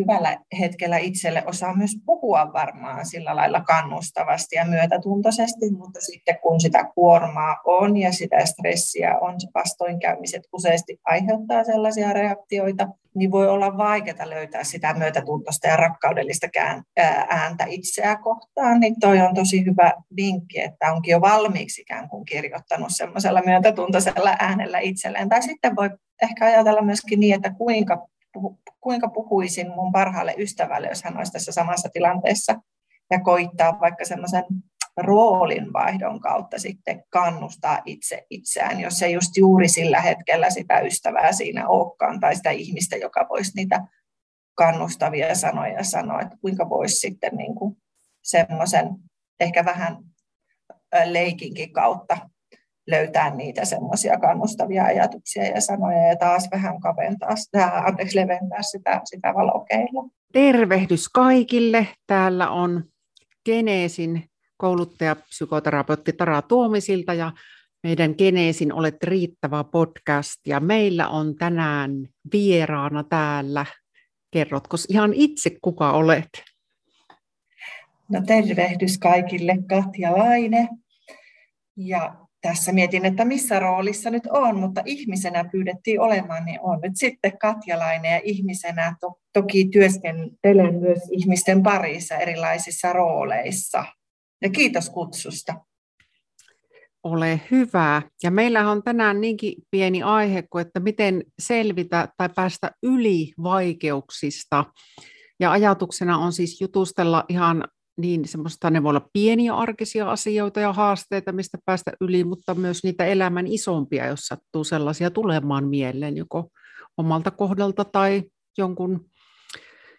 hyvällä hetkellä itselle osaa myös puhua varmaan sillä lailla kannustavasti ja myötätuntoisesti, mutta sitten kun sitä kuormaa on ja sitä stressiä on, vastoinkäymiset useasti aiheuttaa sellaisia reaktioita, niin voi olla vaikeaa löytää sitä myötätuntoista ja rakkaudellista ääntä itseä kohtaan, niin toi on tosi hyvä vinkki, että onkin jo valmiiksi ikään kuin kirjoittanut semmoisella myötätuntoisella äänellä itselleen. Tai sitten voi ehkä ajatella myöskin niin, että kuinka kuinka puhuisin mun parhaalle ystävälle, jos hän olisi tässä samassa tilanteessa, ja koittaa vaikka semmoisen roolinvaihdon kautta sitten kannustaa itse itseään, jos ei just juuri sillä hetkellä sitä ystävää siinä olekaan, tai sitä ihmistä, joka voisi niitä kannustavia sanoja sanoa, että kuinka voisi sitten niin kuin semmoisen ehkä vähän leikinkin kautta löytää niitä semmoisia kannustavia ajatuksia ja sanoja ja taas vähän kaventaa sitä, anteeksi, leventää sitä, sitä valokeilla. Tervehdys kaikille. Täällä on Geneesin kouluttaja, psykoterapeutti Tara Tuomisilta ja meidän Geneesin Olet riittävä podcast. Ja meillä on tänään vieraana täällä. Kerrotko ihan itse, kuka olet? No tervehdys kaikille, Katja Laine. Ja tässä mietin, että missä roolissa nyt on, mutta ihmisenä pyydettiin olemaan, niin on nyt sitten Katjalainen ja ihmisenä to, toki työskentelen myös ihmisten parissa erilaisissa rooleissa. Ja kiitos kutsusta. Ole hyvä. Ja meillä on tänään niinkin pieni aihe kuin, että miten selvitä tai päästä yli vaikeuksista. Ja ajatuksena on siis jutustella ihan niin semmoista, ne voi olla pieniä arkisia asioita ja haasteita, mistä päästä yli, mutta myös niitä elämän isompia, jos sattuu sellaisia tulemaan mieleen, joko omalta kohdalta tai jonkun,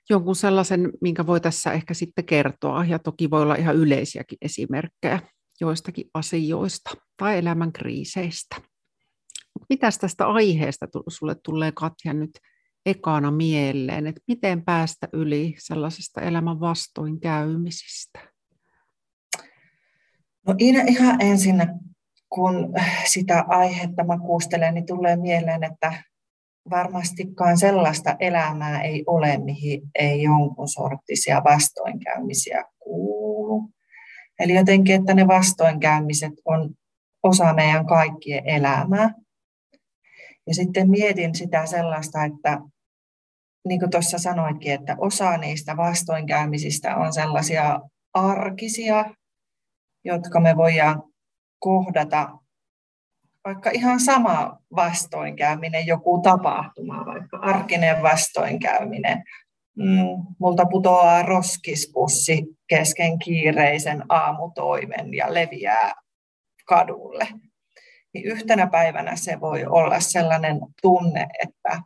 jonkun sellaisen, minkä voi tässä ehkä sitten kertoa. Ja toki voi olla ihan yleisiäkin esimerkkejä joistakin asioista tai elämän kriiseistä. Mitäs tästä aiheesta sulle tulee Katja nyt ekana mieleen, että miten päästä yli sellaisesta elämän vastoinkäymisistä? No ihan ensin, kun sitä aihetta mä kuustelen, niin tulee mieleen, että varmastikaan sellaista elämää ei ole, mihin ei jonkun sorttisia vastoinkäymisiä kuulu. Eli jotenkin, että ne vastoinkäymiset on osa meidän kaikkien elämää. Ja sitten mietin sitä sellaista, että niin kuin tuossa sanoitkin, että osa niistä vastoinkäymisistä on sellaisia arkisia, jotka me voidaan kohdata vaikka ihan sama vastoinkäyminen, joku tapahtuma, vaikka arkinen vastoinkäyminen. Mm, multa putoaa roskispussi kesken kiireisen aamutoimen ja leviää kadulle. Niin yhtenä päivänä se voi olla sellainen tunne, että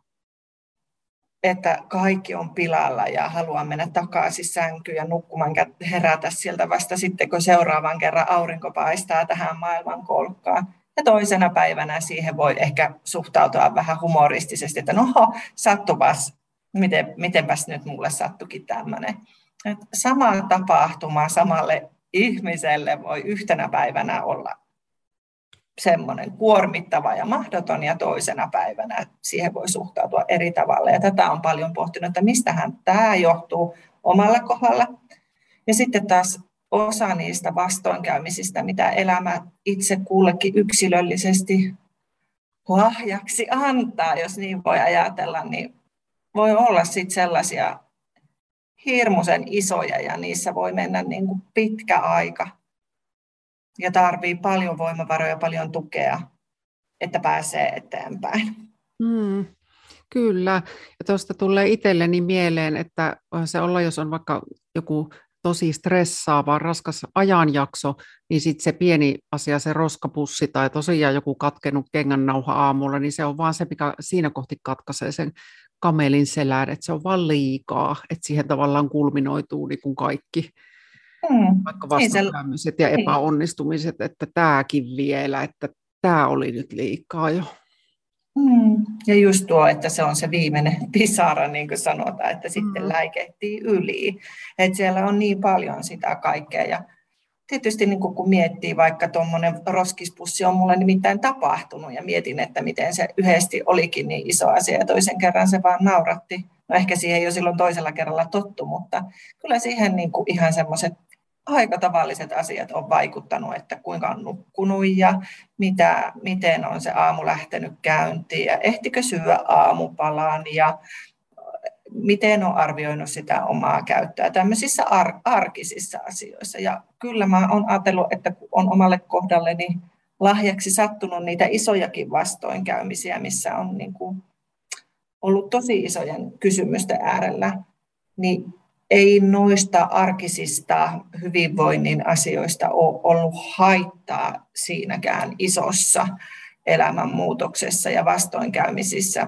että kaikki on pilalla ja haluan mennä takaisin sänkyyn ja nukkumaan herätä sieltä vasta sitten, kun seuraavan kerran aurinko paistaa tähän maailman kolkkaan. Ja toisena päivänä siihen voi ehkä suhtautua vähän humoristisesti, että no sattupas, miten, mitenpäs nyt mulle sattukin tämmöinen. Sama tapahtuma samalle ihmiselle voi yhtenä päivänä olla semmoinen kuormittava ja mahdoton ja toisena päivänä siihen voi suhtautua eri tavalla. Ja tätä on paljon pohtinut, että mistähän tämä johtuu omalla kohdalla. Ja sitten taas osa niistä vastoinkäymisistä, mitä elämä itse kullekin yksilöllisesti lahjaksi antaa, jos niin voi ajatella, niin voi olla sitten sellaisia hirmuisen isoja ja niissä voi mennä niin kuin pitkä aika ja tarvii paljon voimavaroja, paljon tukea, että pääsee eteenpäin. Mm, kyllä. Ja tuosta tulee itselleni mieleen, että se olla, jos on vaikka joku tosi stressaava, raskas ajanjakso, niin sitten se pieni asia, se roskapussi tai tosiaan joku katkenut kengännauha aamulla, niin se on vaan se, mikä siinä kohti katkaisee sen kamelin selän, että se on vaan liikaa, että siihen tavallaan kulminoituu niin kuin kaikki Mm. Vaikka vastoinkäymiset ja epäonnistumiset, että tämäkin vielä, että tämä oli nyt liikaa jo. Mm. Ja just tuo, että se on se viimeinen pisara, niin kuin sanotaan, että sitten mm. läikehtii yli. Että siellä on niin paljon sitä kaikkea. Ja tietysti niin kun miettii, vaikka tuommoinen roskispussi on mulle nimittäin tapahtunut ja mietin, että miten se yhdesti olikin niin iso asia ja toisen kerran se vaan nauratti. No ehkä siihen ei jo silloin toisella kerralla tottu, mutta kyllä siihen niin kuin ihan semmoiset aika tavalliset asiat on vaikuttanut, että kuinka on nukkunut ja mitä, miten on se aamu lähtenyt käyntiin ja ehtikö syödä aamupalan ja miten on arvioinut sitä omaa käyttöä tämmöisissä ar- arkisissa asioissa. Ja kyllä mä oon ajatellut, että kun on omalle kohdalleni lahjaksi sattunut niitä isojakin vastoinkäymisiä, missä on niin kuin ollut tosi isojen kysymysten äärellä, niin ei noista arkisista hyvinvoinnin asioista ole ollut haittaa siinäkään isossa elämänmuutoksessa ja vastoinkäymisissä,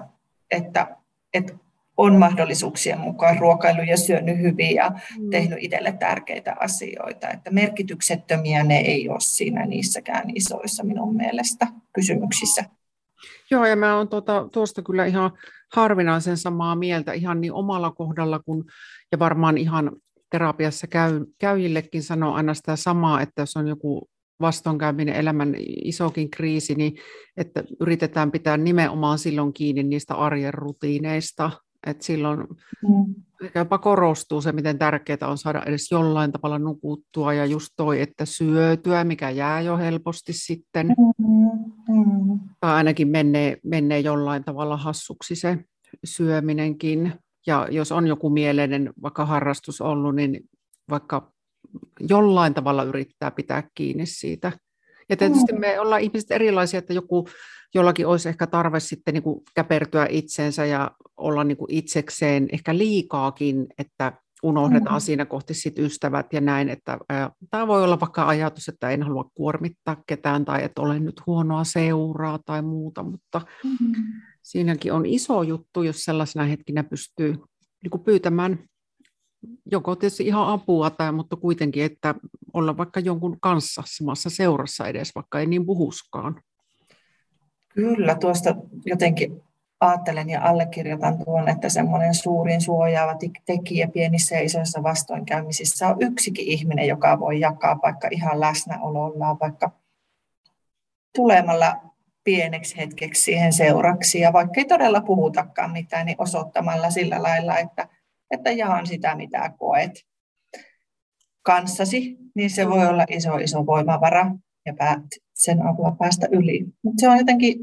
että, että on mahdollisuuksien mukaan ruokailu ja syönyt hyvin ja mm. tehnyt itselle tärkeitä asioita. Että merkityksettömiä ne ei ole siinä niissäkään isoissa minun mielestä kysymyksissä. Joo, ja mä oon tuota, tuosta kyllä ihan harvinaisen samaa mieltä ihan niin omalla kohdalla kuin, ja varmaan ihan terapiassa käy, käyjillekin sanoo aina sitä samaa, että jos on joku vastoinkäyminen elämän isokin kriisi, niin että yritetään pitää nimenomaan silloin kiinni niistä arjen rutiineista, että silloin mm. ehkä jopa korostuu se, miten tärkeää on saada edes jollain tavalla nukuttua ja just toi, että syötyä, mikä jää jo helposti sitten. Mm. Mm. Tai ainakin menee, menee jollain tavalla hassuksi se syöminenkin. Ja jos on joku mieleinen vaikka harrastus ollut, niin vaikka jollain tavalla yrittää pitää kiinni siitä. Ja tietysti me ollaan ihmiset erilaisia, että joku, jollakin olisi ehkä tarve sitten niin kuin käpertyä itsensä ja olla niin kuin itsekseen ehkä liikaakin, että unohdetaan mm. siinä kohti sit ystävät ja näin, että tämä voi olla vaikka ajatus, että en halua kuormittaa ketään tai että olen nyt huonoa seuraa tai muuta, mutta mm. siinäkin on iso juttu, jos sellaisena hetkinä pystyy niin kuin pyytämään joko tietysti ihan apua, tai, mutta kuitenkin, että olla vaikka jonkun kanssa samassa seurassa edes, vaikka ei niin puhuskaan. Kyllä, tuosta jotenkin ajattelen ja allekirjoitan tuon, että semmoinen suurin suojaava tekijä pienissä ja isoissa vastoinkäymisissä on yksikin ihminen, joka voi jakaa vaikka ihan läsnäolollaan, vaikka tulemalla pieneksi hetkeksi siihen seuraksi. Ja vaikka ei todella puhutakaan mitään, niin osoittamalla sillä lailla, että, että jaan sitä, mitä koet kanssasi, niin se voi olla iso, iso voimavara ja päät sen avulla päästä yli. Mutta se on jotenkin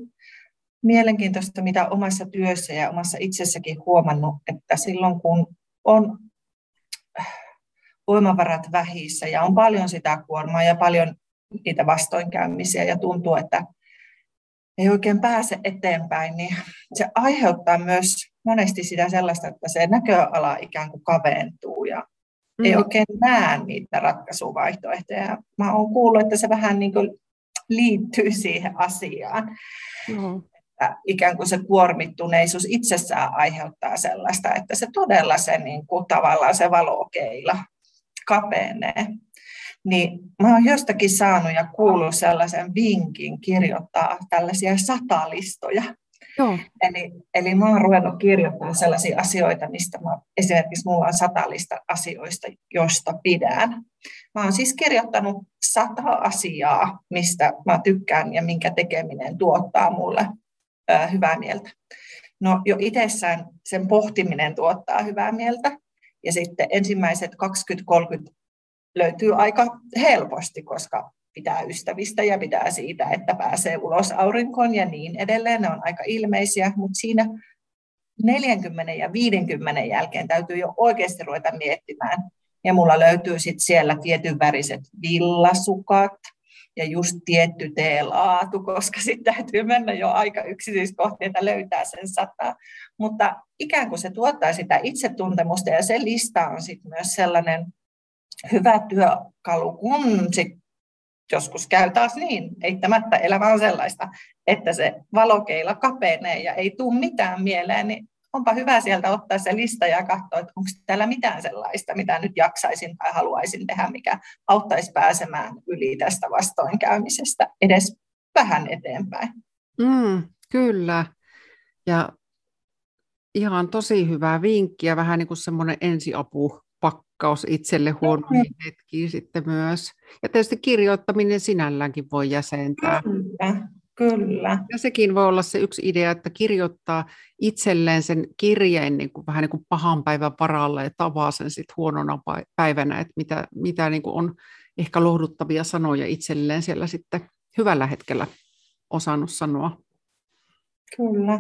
mielenkiintoista, mitä omassa työssä ja omassa itsessäkin huomannut, että silloin kun on voimavarat vähissä ja on paljon sitä kuormaa ja paljon niitä vastoinkäymisiä ja tuntuu, että ei oikein pääse eteenpäin, niin se aiheuttaa myös monesti sitä sellaista, että se näköala ikään kuin kaventuu ja mm. ei oikein näe niitä ratkaisuvaihtoehtoja. Mä oon kuullut, että se vähän niin kuin liittyy siihen asiaan. Mm että ikään kuin se kuormittuneisuus itsessään aiheuttaa sellaista, että se todella se niin kuin, tavallaan se valokeila kapenee. Niin mä oon jostakin saanut ja kuullut sellaisen vinkin kirjoittaa tällaisia satalistoja. Joo. Eli, eli mä oon ruvennut kirjoittamaan sellaisia asioita, mistä mä, esimerkiksi mulla on satalista asioista, josta pidän. Mä oon siis kirjoittanut sata asiaa, mistä mä tykkään ja minkä tekeminen tuottaa mulle hyvää mieltä. No jo itsessään sen pohtiminen tuottaa hyvää mieltä. Ja sitten ensimmäiset 20-30 löytyy aika helposti, koska pitää ystävistä ja pitää siitä, että pääsee ulos aurinkoon ja niin edelleen. Ne on aika ilmeisiä, mutta siinä 40 ja 50 jälkeen täytyy jo oikeasti ruveta miettimään. Ja mulla löytyy sitten siellä tietyn väriset villasukat, ja just tietty T-laatu, koska sitten täytyy mennä jo aika yksityiskohtiin, että löytää sen sata. Mutta ikään kuin se tuottaa sitä itsetuntemusta ja se lista on sitten myös sellainen hyvä työkalu, kun sit joskus käy taas niin, eittämättä elämä on sellaista, että se valokeila kapenee ja ei tule mitään mieleen, niin onpa hyvä sieltä ottaa se lista ja katsoa, että onko täällä mitään sellaista, mitä nyt jaksaisin tai haluaisin tehdä, mikä auttaisi pääsemään yli tästä vastoinkäymisestä edes vähän eteenpäin. Mm, kyllä. Ja ihan tosi hyvää vinkkiä, vähän niin kuin semmoinen ensiapu pakkaus itselle huonoihin hetkiin sitten myös. Ja tietysti kirjoittaminen sinälläänkin voi jäsentää. Kyllä, kyllä. Ja sekin voi olla se yksi idea, että kirjoittaa itselleen sen kirjeen niin kuin, vähän niin kuin pahan päivän varalle ja tavaa sen sitten huonona päivänä, että mitä, mitä niin kuin on ehkä lohduttavia sanoja itselleen siellä sitten hyvällä hetkellä osannut sanoa. Kyllä.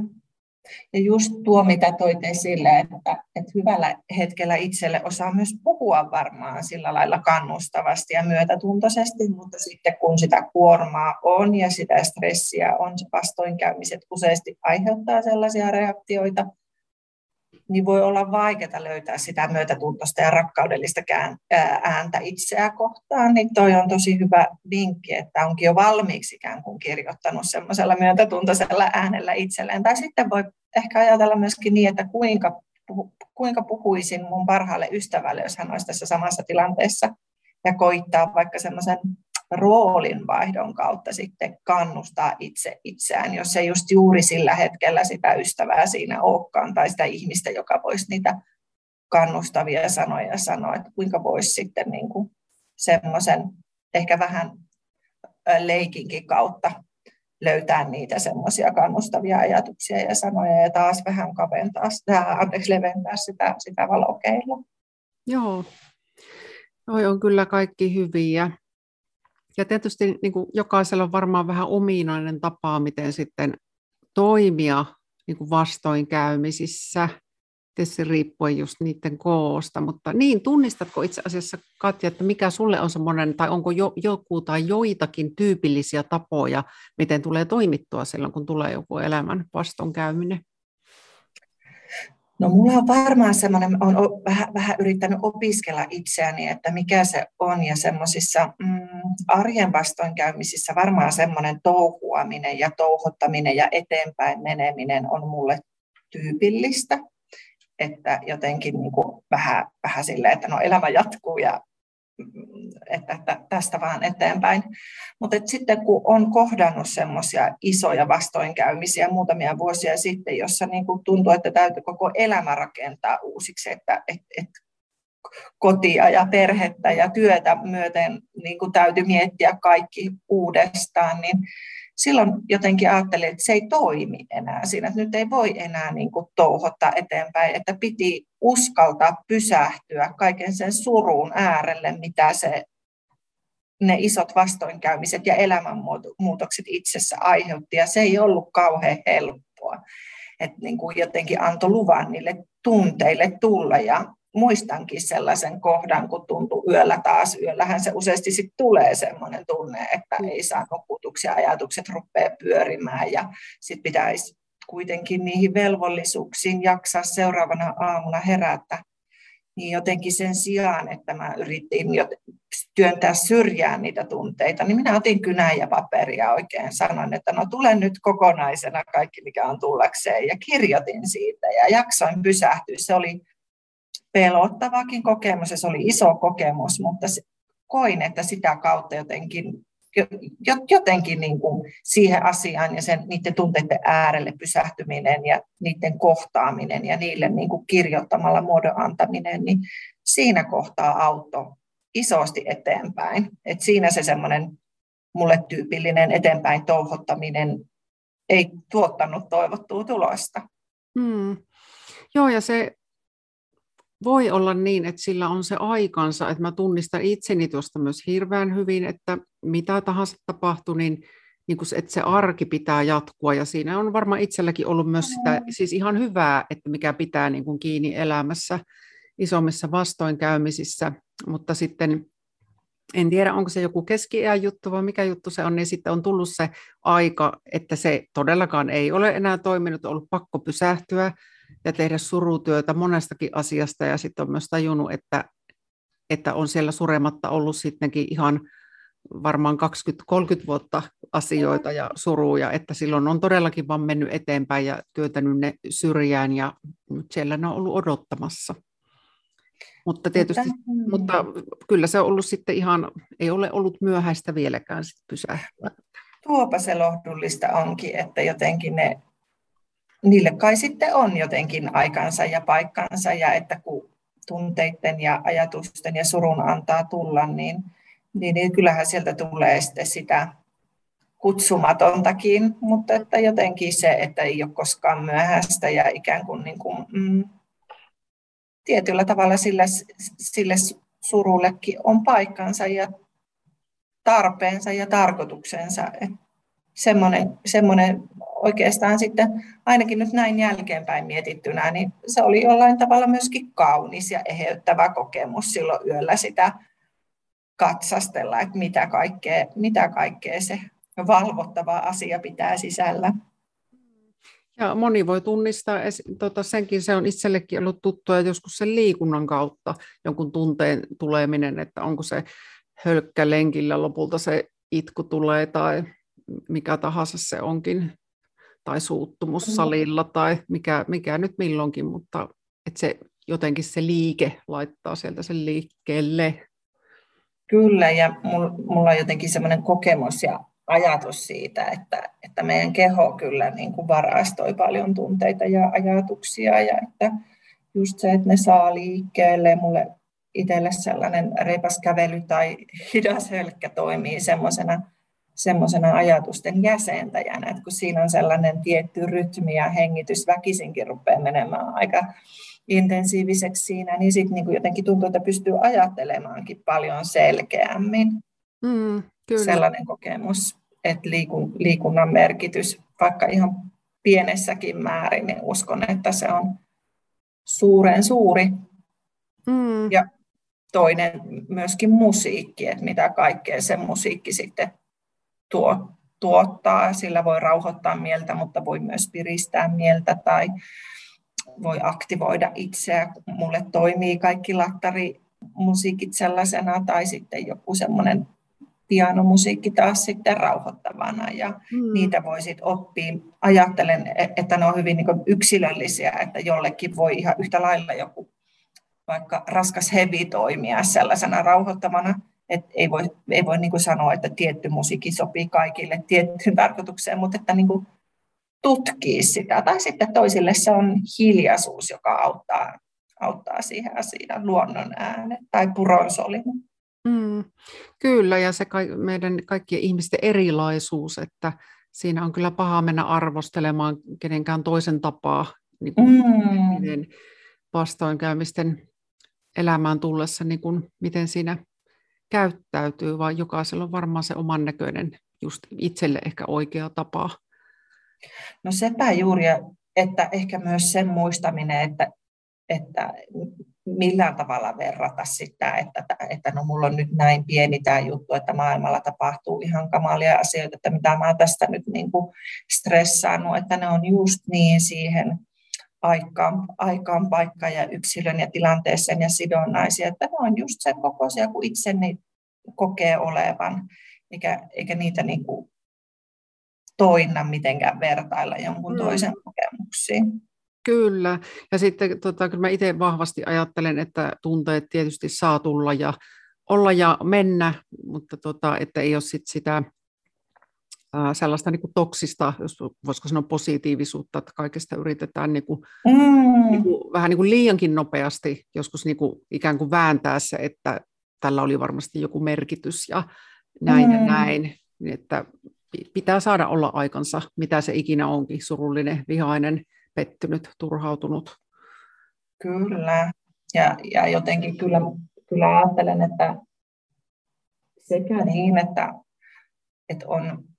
Ja just tuo, mitä toit esille, että, että hyvällä hetkellä itselle osaa myös puhua varmaan sillä lailla kannustavasti ja myötätuntoisesti, mutta sitten kun sitä kuormaa on ja sitä stressiä on, vastoinkäymiset useasti aiheuttaa sellaisia reaktioita, niin voi olla vaikeaa löytää sitä myötätuntoista ja rakkaudellista ääntä itseä kohtaan, niin toi on tosi hyvä vinkki, että onkin jo valmiiksi ikään kuin kirjoittanut semmoisella myötätuntoisella äänellä itselleen. Tai sitten voi ehkä ajatella myöskin niin, että kuinka, kuinka puhuisin mun parhaalle ystävälle, jos hän olisi tässä samassa tilanteessa, ja koittaa vaikka semmoisen roolinvaihdon kautta sitten kannustaa itse itseään, jos ei just juuri sillä hetkellä sitä ystävää siinä olekaan tai sitä ihmistä, joka voisi niitä kannustavia sanoja sanoa, että kuinka voisi sitten niin kuin semmoisen ehkä vähän leikinkin kautta löytää niitä semmoisia kannustavia ajatuksia ja sanoja ja taas vähän kaventaa sitä, anteeksi, leventää sitä, sitä valokeilla. Joo, Noi on kyllä kaikki hyviä. Ja tietysti niin kuin jokaisella on varmaan vähän ominainen tapa, miten sitten toimia niin kuin vastoinkäymisissä, tietysti riippuen just niiden koosta, mutta niin, tunnistatko itse asiassa Katja, että mikä sulle on semmoinen, tai onko jo, joku tai joitakin tyypillisiä tapoja, miten tulee toimittua silloin, kun tulee joku elämän vastoinkäyminen? No mulla on varmaan semmoinen, on vähän, vähän yrittänyt opiskella itseäni, että mikä se on ja semmoisissa mm, arjen vastoinkäymisissä varmaan semmoinen touhuaminen ja touhottaminen ja eteenpäin meneminen on mulle tyypillistä. Että jotenkin niin kuin vähän, vähän silleen, että no elämä jatkuu ja että, että tästä vaan eteenpäin. Mutta sitten kun on kohdannut semmoisia isoja vastoinkäymisiä muutamia vuosia sitten, jossa niin kuin tuntuu, että täytyy koko elämä rakentaa uusiksi, että et, et kotia ja perhettä ja työtä myöten niin kuin täytyy miettiä kaikki uudestaan, niin silloin jotenkin ajattelin, että se ei toimi enää siinä, että nyt ei voi enää niin kuin touhottaa eteenpäin, että piti uskaltaa pysähtyä kaiken sen surun äärelle, mitä se ne isot vastoinkäymiset ja elämänmuutokset itsessä aiheutti, ja se ei ollut kauhean helppoa. Että niin kuin jotenkin antoi luvan niille tunteille tulla, ja muistankin sellaisen kohdan, kun tuntuu yöllä taas. Yöllähän se useasti sitten tulee sellainen tunne, että mm. ei saa nukutuksia, ajatukset rupeaa pyörimään ja sitten pitäisi kuitenkin niihin velvollisuuksiin jaksaa seuraavana aamuna herätä. Niin jotenkin sen sijaan, että mä yritin työntää syrjään niitä tunteita, niin minä otin kynää ja paperia oikein sanoin, että no tulen nyt kokonaisena kaikki, mikä on tullakseen. Ja kirjoitin siitä ja jaksoin pysähtyä. Se oli pelottavakin kokemus ja se oli iso kokemus, mutta koin, että sitä kautta jotenkin, jotenkin niin kuin siihen asiaan ja sen, niiden tunteiden äärelle pysähtyminen ja niiden kohtaaminen ja niille niin kuin kirjoittamalla muodon antaminen, niin siinä kohtaa auttoi isosti eteenpäin. Et siinä se semmoinen mulle tyypillinen eteenpäin touhottaminen ei tuottanut toivottua tulosta. Hmm. Joo, ja se voi olla niin, että sillä on se aikansa, että mä tunnistan itseni tuosta myös hirveän hyvin, että mitä tahansa tapahtuu, niin, niin kuin se, että se arki pitää jatkua, ja siinä on varmaan itselläkin ollut myös sitä, siis ihan hyvää, että mikä pitää niin kuin kiinni elämässä isommissa vastoinkäymisissä, mutta sitten en tiedä, onko se joku keski juttu vai mikä juttu se on, niin sitten on tullut se aika, että se todellakaan ei ole enää toiminut, on ollut pakko pysähtyä, ja tehdä surutyötä monestakin asiasta ja sitten on myös tajunnut, että, että on siellä surematta ollut sittenkin ihan varmaan 20-30 vuotta asioita ja suruja, että silloin on todellakin vaan mennyt eteenpäin ja työtänyt ne syrjään ja nyt siellä ne on ollut odottamassa. Mutta tietysti, mutta, mutta kyllä se on ollut sitten ihan, ei ole ollut myöhäistä vieläkään sit pysähtyä. Tuopa se lohdullista onkin, että jotenkin ne niille kai sitten on jotenkin aikansa ja paikkansa ja että kun tunteiden ja ajatusten ja surun antaa tulla, niin, niin, niin kyllähän sieltä tulee sitten sitä kutsumatontakin, mutta että jotenkin se, että ei ole koskaan myöhäistä ja ikään kuin, niin kuin mm, tietyllä tavalla sille, sille surullekin on paikkansa ja tarpeensa ja tarkoituksensa. Semmoinen, semmoinen oikeastaan sitten, ainakin nyt näin jälkeenpäin mietittynä, niin se oli jollain tavalla myöskin kaunis ja eheyttävä kokemus silloin yöllä sitä katsastella, että mitä kaikkea, mitä kaikkea se valvottava asia pitää sisällä. Ja moni voi tunnistaa, tota, senkin se on itsellekin ollut tuttua joskus sen liikunnan kautta jonkun tunteen tuleminen, että onko se hölkkä lenkillä lopulta se itku tulee tai mikä tahansa se onkin, tai suuttumus mm. salilla tai mikä, mikä nyt milloinkin, mutta että se jotenkin se liike laittaa sieltä sen liikkeelle. Kyllä, ja mulla on jotenkin semmoinen kokemus ja ajatus siitä, että, että meidän keho kyllä niin kuin varastoi paljon tunteita ja ajatuksia, ja että just se, että ne saa liikkeelle, mulle itselle sellainen reipas kävely tai hidas hölkkä toimii semmoisena semmoisena ajatusten jäsentäjänä, että kun siinä on sellainen tietty rytmi ja hengitys väkisinkin rupeaa menemään aika intensiiviseksi siinä, niin sitten niin jotenkin tuntuu, että pystyy ajattelemaankin paljon selkeämmin. Mm, kyllä. Sellainen kokemus, että liikun, liikunnan merkitys, vaikka ihan pienessäkin määrin, niin uskon, että se on suuren suuri. Mm. Ja toinen myöskin musiikki, että mitä kaikkea se musiikki sitten tuo, tuottaa. Sillä voi rauhoittaa mieltä, mutta voi myös piristää mieltä tai voi aktivoida itseä. Mulle toimii kaikki lattarimusiikit sellaisena tai sitten joku semmoinen pianomusiikki taas sitten rauhoittavana ja mm. niitä voi sitten oppia. Ajattelen, että ne on hyvin niin yksilöllisiä, että jollekin voi ihan yhtä lailla joku vaikka raskas hevi toimia sellaisena rauhoittavana et ei voi, ei voi niin kuin sanoa, että tietty musiikki sopii kaikille tiettyyn tarkoitukseen, mutta että niin kuin tutkii sitä. Tai sitten toisille se on hiljaisuus, joka auttaa, auttaa siihen asiaan, luonnon ääne tai puronsolin. Mm, kyllä, ja se ka- meidän kaikkien ihmisten erilaisuus, että siinä on kyllä paha mennä arvostelemaan kenenkään toisen tapaa niin kuin mm. vastoinkäymisten elämään tullessa, niin kuin miten siinä käyttäytyy, vaan jokaisella on varmaan se oman näköinen, just itselle ehkä oikea tapa. No sepä juuri, että ehkä myös sen muistaminen, että, että millään tavalla verrata sitä, että, että no mulla on nyt näin pieni tämä juttu, että maailmalla tapahtuu ihan kamalia asioita, että mitä mä tästä nyt niin kuin stressaannut, että ne on just niin siihen aikaan, aikaan, paikkaan ja yksilön ja tilanteeseen ja sidonnaisia, että ne on just sen kokoisia kuin itse kokee olevan, eikä, eikä niitä niin kuin toinna mitenkään vertailla jonkun mm. toisen kokemuksiin. Kyllä, ja sitten tota, kyllä mä itse vahvasti ajattelen, että tunteet tietysti saa tulla ja olla ja mennä, mutta tota, että ei ole sit sitä sellaista niin kuin toksista, jos voisiko sanoa positiivisuutta, että kaikesta yritetään niin kuin, mm. niin kuin, vähän niin kuin liiankin nopeasti joskus niin kuin ikään kuin vääntää se, että tällä oli varmasti joku merkitys ja näin mm. ja näin, niin että pitää saada olla aikansa, mitä se ikinä onkin, surullinen, vihainen, pettynyt, turhautunut. Kyllä, ja, ja jotenkin kyllä, kyllä ajattelen, että sekä niin, että, että on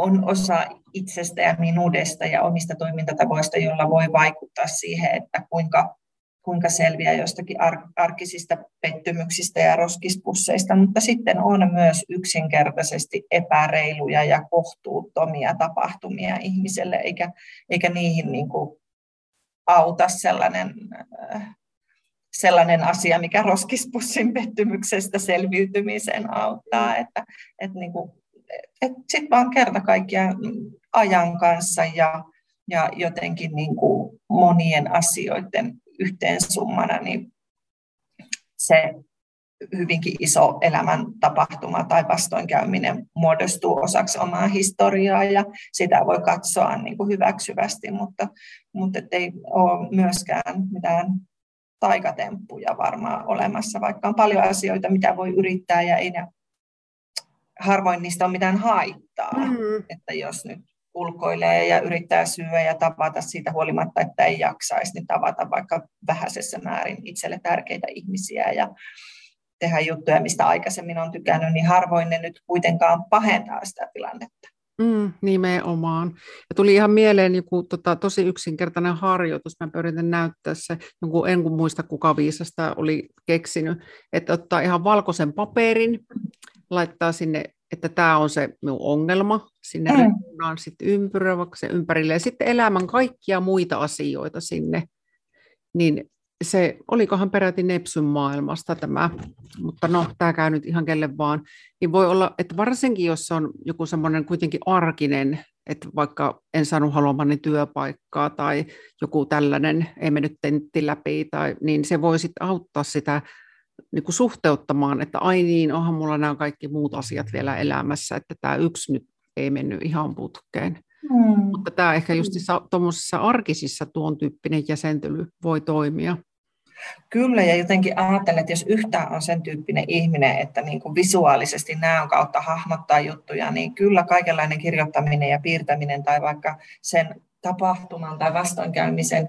on osa itsestä ja minuudesta ja omista toimintatavoista, jolla voi vaikuttaa siihen, että kuinka, kuinka selviää jostakin ar- arkisista pettymyksistä ja roskispusseista, mutta sitten on myös yksinkertaisesti epäreiluja ja kohtuuttomia tapahtumia ihmiselle, eikä, eikä niihin niin kuin auta sellainen, äh, sellainen asia, mikä roskispussin pettymyksestä selviytymiseen auttaa, että, että niin kuin sitten vaan kerta kaikkiaan ajan kanssa ja, ja jotenkin niin kuin monien asioiden yhteensummana, niin se hyvinkin iso elämän tapahtuma tai vastoinkäyminen muodostuu osaksi omaa historiaa ja sitä voi katsoa niin kuin hyväksyvästi, mutta, mutta ei ole myöskään mitään taikatemppuja varmaan olemassa, vaikka on paljon asioita, mitä voi yrittää ja ei ne, harvoin niistä on mitään haittaa. Mm. Että jos nyt ulkoilee ja yrittää syödä ja tavata siitä huolimatta, että ei jaksaisi, niin tavata vaikka vähäisessä määrin itselle tärkeitä ihmisiä ja tehdä juttuja, mistä aikaisemmin on tykännyt, niin harvoin ne nyt kuitenkaan pahentaa sitä tilannetta. Mm, nimenomaan. Ja tuli ihan mieleen joku tota, tosi yksinkertainen harjoitus. Mä pyrin näyttää se, joku, en kun muista kuka viisasta oli keksinyt, että ottaa ihan valkoisen paperin, laittaa sinne, että tämä on se minun ongelma, sinne mm. reunaan sitten ympyrä, vaikka se ympärille, ja sitten elämän kaikkia muita asioita sinne, niin se, olikohan peräti Nepsyn maailmasta tämä, mutta no, tämä käy nyt ihan kelle vaan, niin voi olla, että varsinkin jos se on joku semmoinen kuitenkin arkinen, että vaikka en saanut haluamani työpaikkaa tai joku tällainen ei mennyt tentti läpi, tai, niin se voi sitten auttaa sitä niin kuin suhteuttamaan, että ai niin, onhan mulla nämä kaikki muut asiat vielä elämässä, että tämä yksi nyt ei mennyt ihan putkeen. Hmm. Mutta tämä ehkä just tuommoisissa arkisissa tuon tyyppinen jäsentely voi toimia. Kyllä, ja jotenkin ajattelen, että jos yhtään on sen tyyppinen ihminen, että niin kuin visuaalisesti näön kautta hahmottaa juttuja, niin kyllä kaikenlainen kirjoittaminen ja piirtäminen tai vaikka sen tapahtuman tai vastoinkäymisen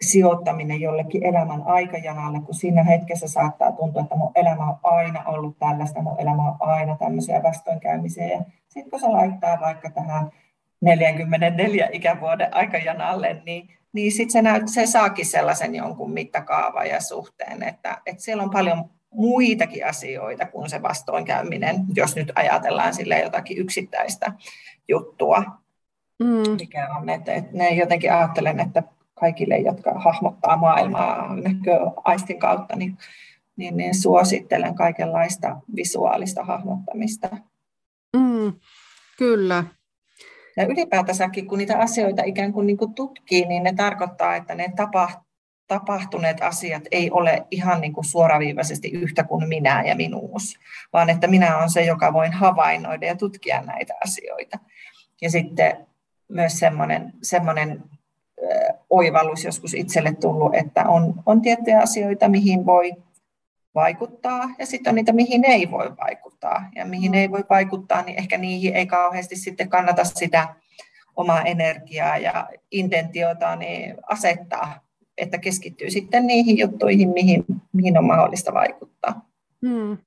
sijoittaminen jollekin elämän aikajanalle, kun siinä hetkessä saattaa tuntua, että mun elämä on aina ollut tällaista, mun elämä on aina tämmöisiä vastoinkäymisiä. Ja sitten kun se laittaa vaikka tähän 44 ikävuoden aikajanalle, niin niin sitten se, näyt, se saakin sellaisen jonkun mittakaavan ja suhteen, että, että siellä on paljon muitakin asioita kuin se vastoinkäyminen, jos nyt ajatellaan sille jotakin yksittäistä juttua, mm. mikä on, että, että ne jotenkin ajattelen, että kaikille, jotka hahmottaa maailmaa näköaistin kautta, niin, niin, niin suosittelen kaikenlaista visuaalista hahmottamista. Mm, kyllä, ja ylipäätänsäkin, kun niitä asioita ikään kuin, niin kuin tutkii, niin ne tarkoittaa, että ne tapahtuneet asiat ei ole ihan niin kuin suoraviivaisesti yhtä kuin minä ja minuus, vaan että minä olen se, joka voin havainnoida ja tutkia näitä asioita. Ja sitten myös semmoinen, semmoinen oivallus joskus itselle tullut, että on, on tiettyjä asioita, mihin voi vaikuttaa, ja sitten on niitä, mihin ei voi vaikuttaa. Ja mihin ei voi vaikuttaa, niin ehkä niihin ei kauheasti sitten kannata sitä omaa energiaa ja intentiota niin asettaa, että keskittyy sitten niihin juttuihin, mihin, mihin on mahdollista vaikuttaa. Hmm.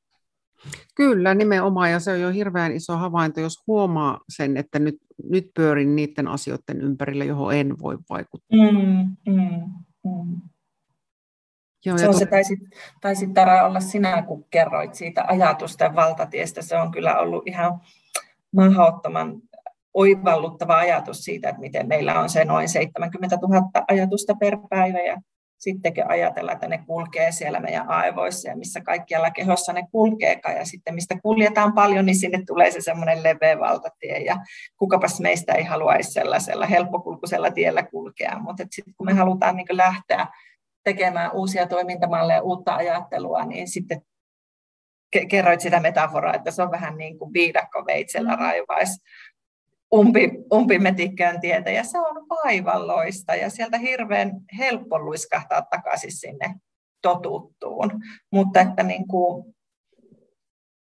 Kyllä, nimenomaan, ja se on jo hirveän iso havainto, jos huomaa sen, että nyt, nyt pyörin niiden asioiden ympärillä, johon en voi vaikuttaa. Mm, mm, mm. Joo, se on se, taisit, taisit Tara olla sinä, kun kerroit siitä ajatusten valtatiestä. Se on kyllä ollut ihan mahdottoman oivalluttava ajatus siitä, että miten meillä on se noin 70 000 ajatusta per päivä ja sittenkin ajatella, että ne kulkee siellä meidän aivoissa ja missä kaikkialla kehossa ne kulkeekaan. Ja sitten mistä kuljetaan paljon, niin sinne tulee se semmoinen leveä valtatie. Ja kukapas meistä ei haluaisi sellaisella helppokulkuisella tiellä kulkea, mutta sitten kun me halutaan niin lähteä tekemään uusia toimintamalleja, uutta ajattelua, niin sitten kerroit sitä metaforaa, että se on vähän niin kuin viidakko veitsellä mm. Umpi, umpimetikkään tietä, ja se on vaivalloista, ja sieltä hirveän helppo luiskahtaa takaisin sinne totuttuun. Mutta että niin kuin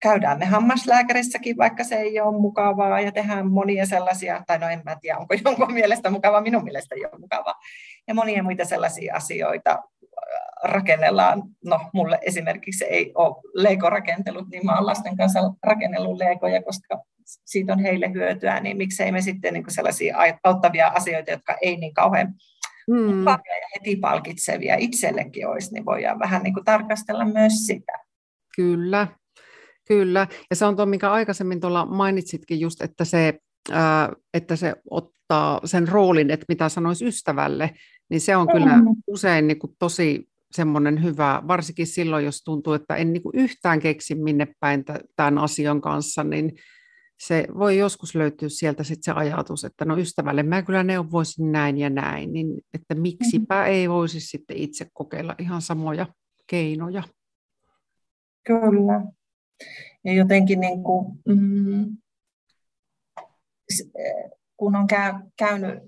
käydään me hammaslääkärissäkin, vaikka se ei ole mukavaa, ja tehdään monia sellaisia, tai no en mä tiedä, onko jonkun mielestä mukavaa, minun mielestä ei ole mukavaa, ja monia muita sellaisia asioita äh, rakennellaan. No, mulle esimerkiksi ei ole Lego-rakentelut, niin mä olen lasten kanssa rakennellut Legoja, koska siitä on heille hyötyä, niin miksei me sitten niin sellaisia auttavia asioita, jotka ei niin kauhean mm. ja heti palkitsevia itsellekin olisi, niin voidaan vähän niin kuin tarkastella myös sitä. Kyllä, Kyllä, ja se on tuo, mikä aikaisemmin tuolla mainitsitkin just, että se, ää, että se ottaa sen roolin, että mitä sanoisi ystävälle, niin se on kyllä mm. usein niin kuin tosi semmoinen hyvä, varsinkin silloin, jos tuntuu, että en niin kuin yhtään keksi minne päin tämän asian kanssa, niin se voi joskus löytyä sieltä sit se ajatus, että no ystävälle mä kyllä neuvoisin näin ja näin, niin että miksipä mm. ei voisi sitten itse kokeilla ihan samoja keinoja. Kyllä. Ja jotenkin niin kuin, mm, kun on käy, käynyt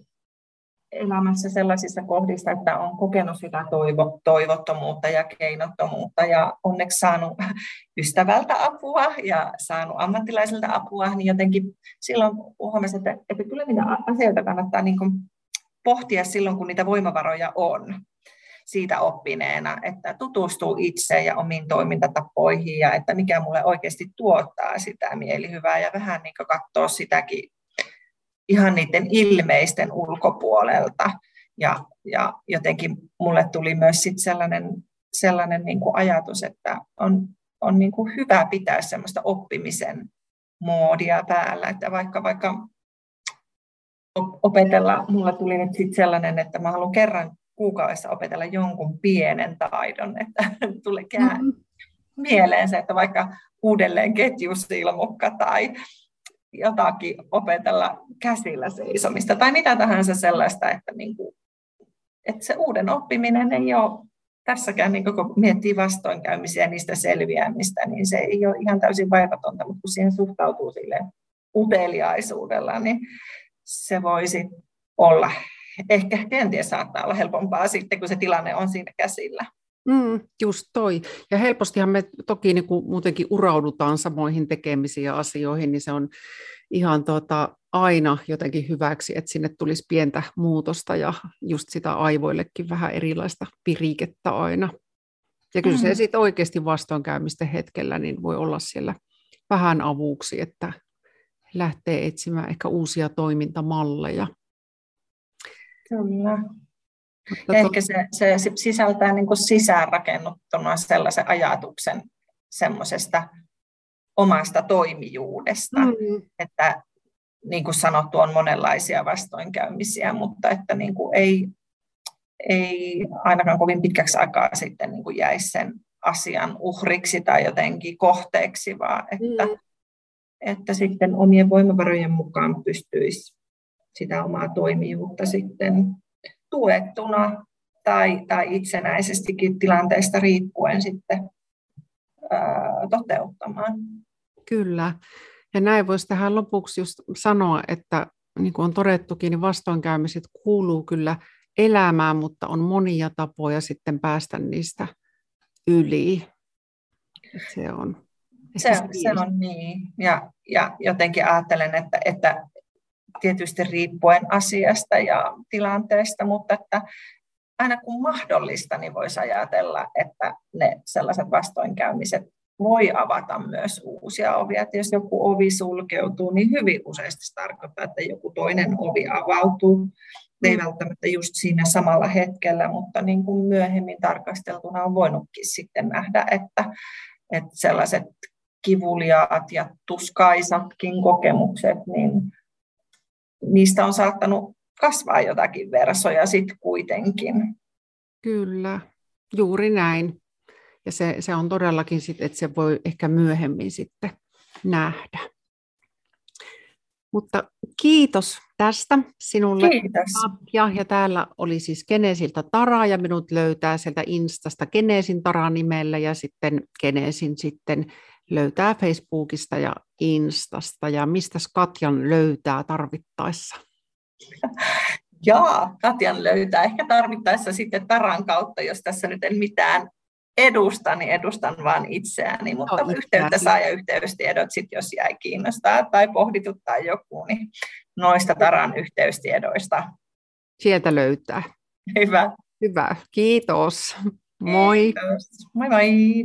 elämässä sellaisissa kohdissa, että on kokenut sitä toivo, toivottomuutta ja keinottomuutta ja onneksi saanut ystävältä apua ja saanut ammattilaisilta apua, niin jotenkin silloin huomasin, että, että kyllä niitä asioita kannattaa niin kuin pohtia silloin, kun niitä voimavaroja on siitä oppineena, että tutustuu itse ja omiin toimintatapoihin ja että mikä mulle oikeasti tuottaa sitä mielihyvää ja vähän niin katsoa sitäkin ihan niiden ilmeisten ulkopuolelta. Ja, ja jotenkin mulle tuli myös sit sellainen, sellainen niin kuin ajatus, että on, on niin kuin hyvä pitää semmoista oppimisen moodia päällä, että vaikka, vaikka opetella, mulla tuli nyt sit sellainen, että mä haluan kerran kuukaudessa opetella jonkun pienen taidon, että tulee mm-hmm. mieleen se, että vaikka uudelleen ketjusilmukka tai jotakin opetella käsillä seisomista tai mitä tahansa sellaista, että, niin kuin, että se uuden oppiminen ei ole tässäkään, niin kun miettii vastoinkäymisiä niistä selviämistä, niin se ei ole ihan täysin vaivatonta, mutta kun siihen suhtautuu sille uteliaisuudella, niin se voisi olla, ehkä kenties saattaa olla helpompaa sitten, kun se tilanne on siinä käsillä. Mm, just toi. Ja helpostihan me toki niin kuin muutenkin uraudutaan samoihin tekemisiin ja asioihin, niin se on ihan tota, aina jotenkin hyväksi, että sinne tulisi pientä muutosta ja just sitä aivoillekin vähän erilaista virikettä aina. Ja kyllä mm. se sitten oikeasti vastoinkäymisten hetkellä niin voi olla siellä vähän avuksi, että lähtee etsimään ehkä uusia toimintamalleja. Kyllä. Mutta Ehkä se, se sisältää niin kuin sisäänrakennuttuna sellaisen ajatuksen semmoisesta omasta toimijuudesta, mm. että niin kuin sanottu, on monenlaisia vastoinkäymisiä, mutta että niin kuin ei, ei ainakaan kovin pitkäksi aikaa sitten niin kuin jäisi sen asian uhriksi tai jotenkin kohteeksi, vaan että, mm. että sitten omien voimavarojen mukaan pystyisi sitä omaa toimijuutta sitten tuettuna tai, tai itsenäisestikin tilanteesta riippuen sitten ää, toteuttamaan. Kyllä. Ja näin voisi tähän lopuksi just sanoa, että niin kuin on todettukin, niin vastoinkäymiset kuuluu kyllä elämään, mutta on monia tapoja sitten päästä niistä yli. Se on. Se, se on niin. Ja, ja jotenkin ajattelen, että, että tietysti riippuen asiasta ja tilanteesta, mutta että aina kun mahdollista, niin voisi ajatella, että ne sellaiset vastoinkäymiset voi avata myös uusia ovia. Että jos joku ovi sulkeutuu, niin hyvin useasti se tarkoittaa, että joku toinen ovi avautuu. Ei mm. välttämättä just siinä samalla hetkellä, mutta niin kuin myöhemmin tarkasteltuna on voinutkin sitten nähdä, että, että sellaiset kivuliaat ja tuskaisatkin kokemukset, niin niistä on saattanut kasvaa jotakin versoja sitten kuitenkin. Kyllä, juuri näin. Ja se, se on todellakin sitten, että se voi ehkä myöhemmin sitten nähdä. Mutta kiitos tästä sinulle. Kiitos. Ja, ja täällä oli siis Genesiltä Tara ja minut löytää sieltä Instasta Genesin Tara nimellä ja sitten Genesin sitten löytää Facebookista ja Instasta ja mistä Katjan löytää tarvittaessa? Jaa, Katjan löytää ehkä tarvittaessa sitten Taran kautta, jos tässä nyt en mitään edusta, niin edustan vain itseäni, mutta no, yhteyttä saa ja yhteystiedot sitten, jos jäi kiinnostaa tai pohdituttaa joku, niin noista Taran yhteystiedoista. Sieltä löytää. Hyvä. Hyvä, kiitos. Moi. Kiitos. Moi moi.